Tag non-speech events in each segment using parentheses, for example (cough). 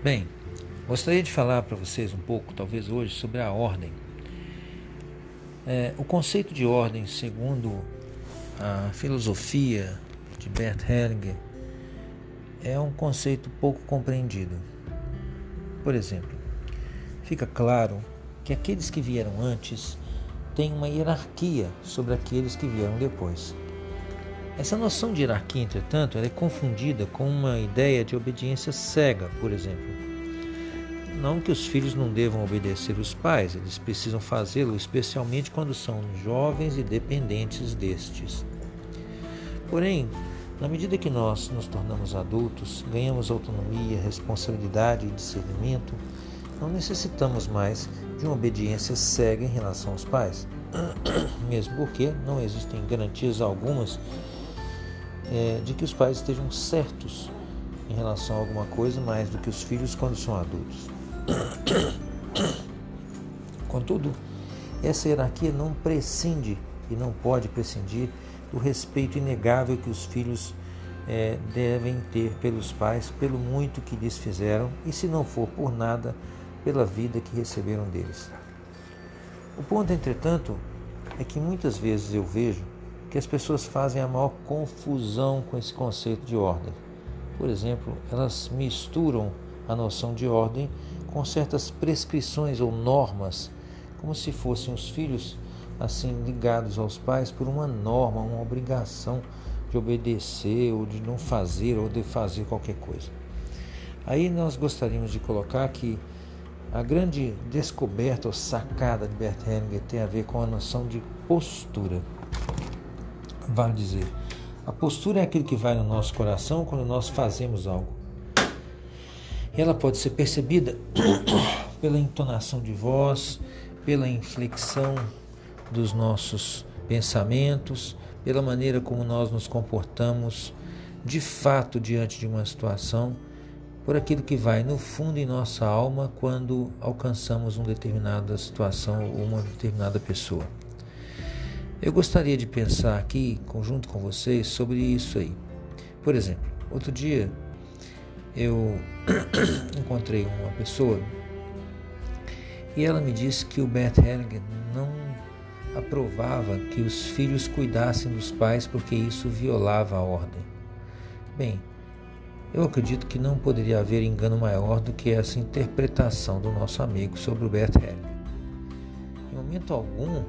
Bem, gostaria de falar para vocês um pouco, talvez hoje, sobre a ordem. É, o conceito de ordem, segundo a filosofia de Bert Hellinger, é um conceito pouco compreendido. Por exemplo, fica claro que aqueles que vieram antes têm uma hierarquia sobre aqueles que vieram depois. Essa noção de hierarquia, entretanto, é confundida com uma ideia de obediência cega, por exemplo. Não que os filhos não devam obedecer os pais, eles precisam fazê-lo, especialmente quando são jovens e dependentes destes. Porém, na medida que nós nos tornamos adultos, ganhamos autonomia, responsabilidade e discernimento, não necessitamos mais de uma obediência cega em relação aos pais, (coughs) mesmo porque não existem garantias algumas é, de que os pais estejam certos em relação a alguma coisa mais do que os filhos quando são adultos. (coughs) Contudo, essa hierarquia não prescinde e não pode prescindir do respeito inegável que os filhos é, devem ter pelos pais, pelo muito que lhes fizeram e, se não for por nada, pela vida que receberam deles. O ponto, entretanto, é que muitas vezes eu vejo que as pessoas fazem a maior confusão com esse conceito de ordem. Por exemplo, elas misturam a noção de ordem com certas prescrições ou normas, como se fossem os filhos assim ligados aos pais por uma norma, uma obrigação de obedecer ou de não fazer ou de fazer qualquer coisa. Aí nós gostaríamos de colocar que a grande descoberta ou sacada de Bert Hellinger tem a ver com a noção de postura vale dizer. A postura é aquilo que vai no nosso coração quando nós fazemos algo. Ela pode ser percebida (coughs) pela entonação de voz, pela inflexão dos nossos pensamentos, pela maneira como nós nos comportamos de fato diante de uma situação, por aquilo que vai no fundo em nossa alma quando alcançamos uma determinada situação ou uma determinada pessoa. Eu gostaria de pensar aqui, conjunto com vocês, sobre isso aí. Por exemplo, outro dia eu (coughs) encontrei uma pessoa e ela me disse que o Bert Hellinger não aprovava que os filhos cuidassem dos pais porque isso violava a ordem. Bem, eu acredito que não poderia haver engano maior do que essa interpretação do nosso amigo sobre o Bert Hellinger. Em momento algum,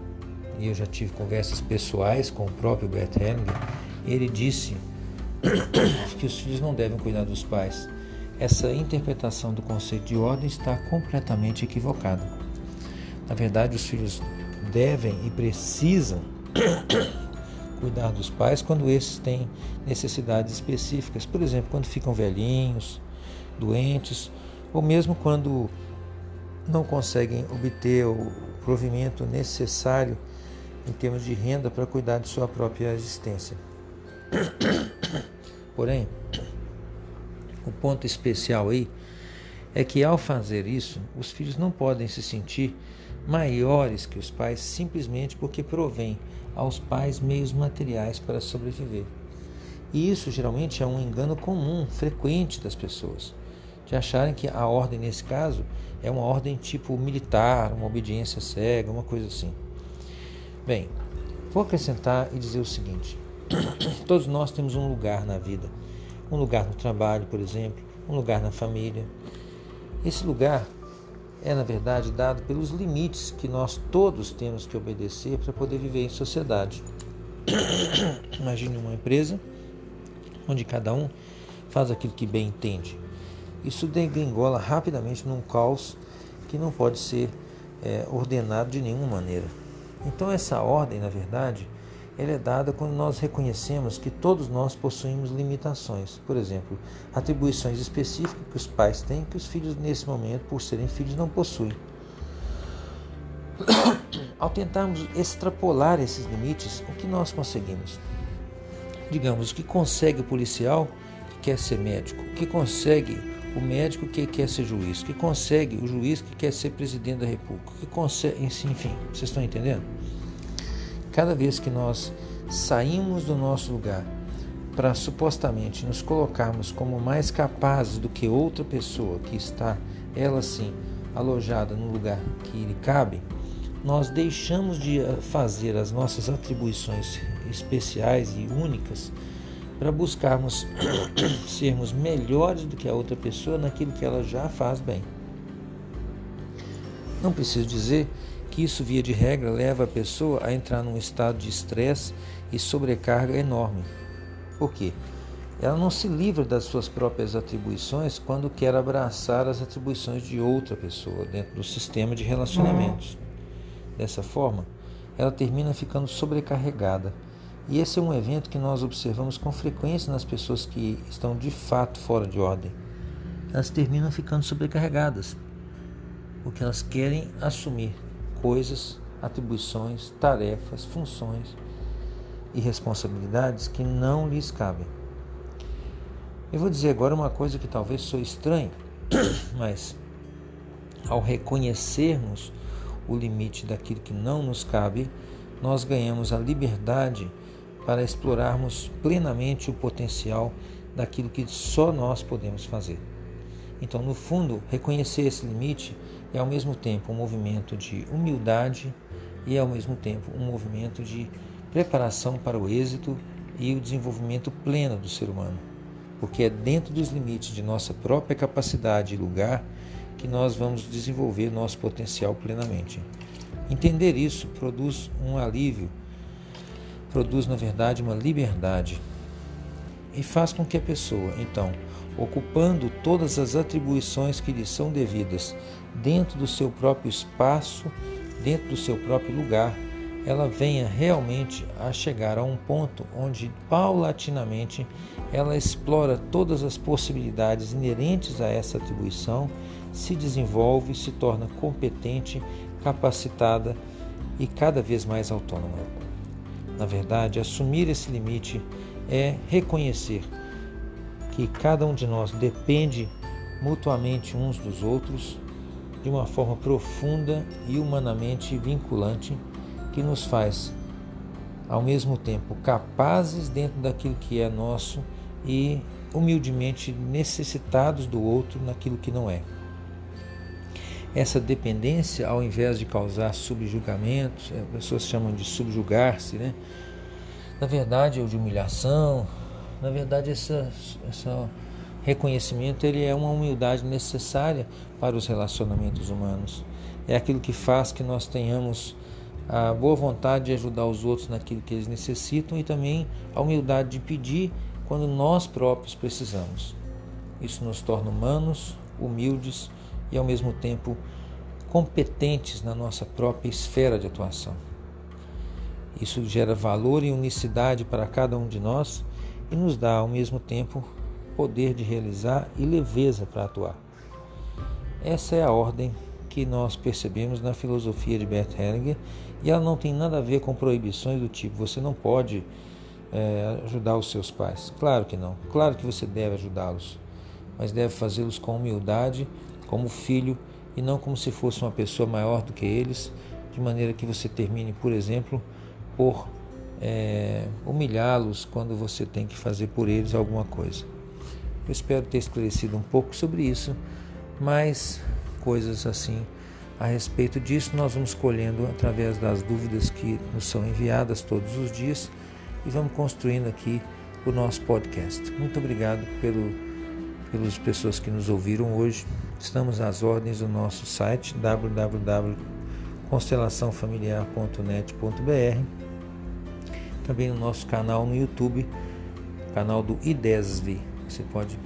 e eu já tive conversas pessoais com o próprio Bert Hellinger, ele disse (coughs) que os filhos não devem cuidar dos pais. Essa interpretação do conceito de ordem está completamente equivocada. Na verdade, os filhos devem e precisam (coughs) cuidar dos pais quando esses têm necessidades específicas, por exemplo, quando ficam velhinhos, doentes, ou mesmo quando não conseguem obter o provimento necessário em termos de renda para cuidar de sua própria existência. (coughs) Porém, o ponto especial aí é que ao fazer isso, os filhos não podem se sentir maiores que os pais simplesmente porque provém aos pais meios materiais para sobreviver. E isso geralmente é um engano comum, frequente das pessoas, de acharem que a ordem nesse caso é uma ordem tipo militar, uma obediência cega, uma coisa assim. Bem, vou acrescentar e dizer o seguinte: (coughs) todos nós temos um lugar na vida, um lugar no trabalho, por exemplo, um lugar na família. Esse lugar é, na verdade, dado pelos limites que nós todos temos que obedecer para poder viver em sociedade. (coughs) Imagine uma empresa onde cada um faz aquilo que bem entende. Isso degringola rapidamente num caos que não pode ser é, ordenado de nenhuma maneira. Então essa ordem, na verdade, ela é dada quando nós reconhecemos que todos nós possuímos limitações. Por exemplo, atribuições específicas que os pais têm que os filhos nesse momento, por serem filhos, não possuem. (coughs) Ao tentarmos extrapolar esses limites, o que nós conseguimos? Digamos, o que consegue o policial que quer ser médico, o que consegue o médico que quer ser juiz, que consegue o juiz que quer ser presidente da república, que consegue, enfim, vocês estão entendendo? Cada vez que nós saímos do nosso lugar para supostamente nos colocarmos como mais capazes do que outra pessoa que está, ela sim, alojada no lugar que lhe cabe, nós deixamos de eh, fazer as nossas atribuições especiais e únicas para buscarmos (clears throat) sermos melhores do que a outra pessoa naquilo que ela já faz bem. Não preciso dizer que isso, via de regra, leva a pessoa a entrar num estado de estresse e sobrecarga enorme. Por quê? Ela não se livra das suas próprias atribuições quando quer abraçar as atribuições de outra pessoa dentro do sistema de relacionamentos. Dessa forma, ela termina ficando sobrecarregada. E esse é um evento que nós observamos com frequência nas pessoas que estão de fato fora de ordem. Elas terminam ficando sobrecarregadas, porque elas querem assumir coisas, atribuições, tarefas, funções e responsabilidades que não lhes cabem. Eu vou dizer agora uma coisa que talvez sou estranho, (coughs) mas ao reconhecermos o limite daquilo que não nos cabe, nós ganhamos a liberdade para explorarmos plenamente o potencial daquilo que só nós podemos fazer. Então, no fundo, reconhecer esse limite é ao mesmo tempo um movimento de humildade e ao mesmo tempo um movimento de preparação para o êxito e o desenvolvimento pleno do ser humano, porque é dentro dos limites de nossa própria capacidade e lugar que nós vamos desenvolver nosso potencial plenamente. Entender isso produz um alívio, produz na verdade uma liberdade e faz com que a pessoa, então, ocupando todas as atribuições que lhe são devidas dentro do seu próprio espaço, dentro do seu próprio lugar, ela venha realmente a chegar a um ponto onde paulatinamente ela explora todas as possibilidades inerentes a essa atribuição se desenvolve, se torna competente, capacitada e cada vez mais autônoma. Na verdade, assumir esse limite é reconhecer que cada um de nós depende mutuamente uns dos outros de uma forma profunda e humanamente vinculante que nos faz, ao mesmo tempo, capazes dentro daquilo que é nosso e humildemente necessitados do outro naquilo que não é. Essa dependência, ao invés de causar subjugamentos, as pessoas chamam de subjugar-se, né? Na verdade, ou de humilhação, na verdade, esse reconhecimento ele é uma humildade necessária para os relacionamentos humanos. É aquilo que faz que nós tenhamos a boa vontade de ajudar os outros naquilo que eles necessitam e também a humildade de pedir quando nós próprios precisamos. Isso nos torna humanos, humildes e ao mesmo tempo competentes na nossa própria esfera de atuação. Isso gera valor e unicidade para cada um de nós e nos dá ao mesmo tempo poder de realizar e leveza para atuar. Essa é a ordem que nós percebemos na filosofia de Bert Hellinger e ela não tem nada a ver com proibições do tipo você não pode é, ajudar os seus pais. Claro que não. Claro que você deve ajudá-los, mas deve fazê-los com humildade como filho e não como se fosse uma pessoa maior do que eles, de maneira que você termine, por exemplo, por é, humilhá-los quando você tem que fazer por eles alguma coisa. Eu espero ter esclarecido um pouco sobre isso, mais coisas assim a respeito disso nós vamos colhendo através das dúvidas que nos são enviadas todos os dias e vamos construindo aqui o nosso podcast. Muito obrigado pelo, pelas pessoas que nos ouviram hoje. Estamos às ordens do nosso site www.constelaçãofamiliar.net.br, também no nosso canal no YouTube, canal do IDESV. Você pode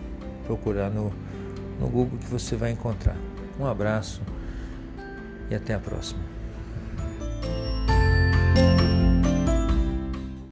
procurar no, no Google que você vai encontrar. Um abraço e até a próxima.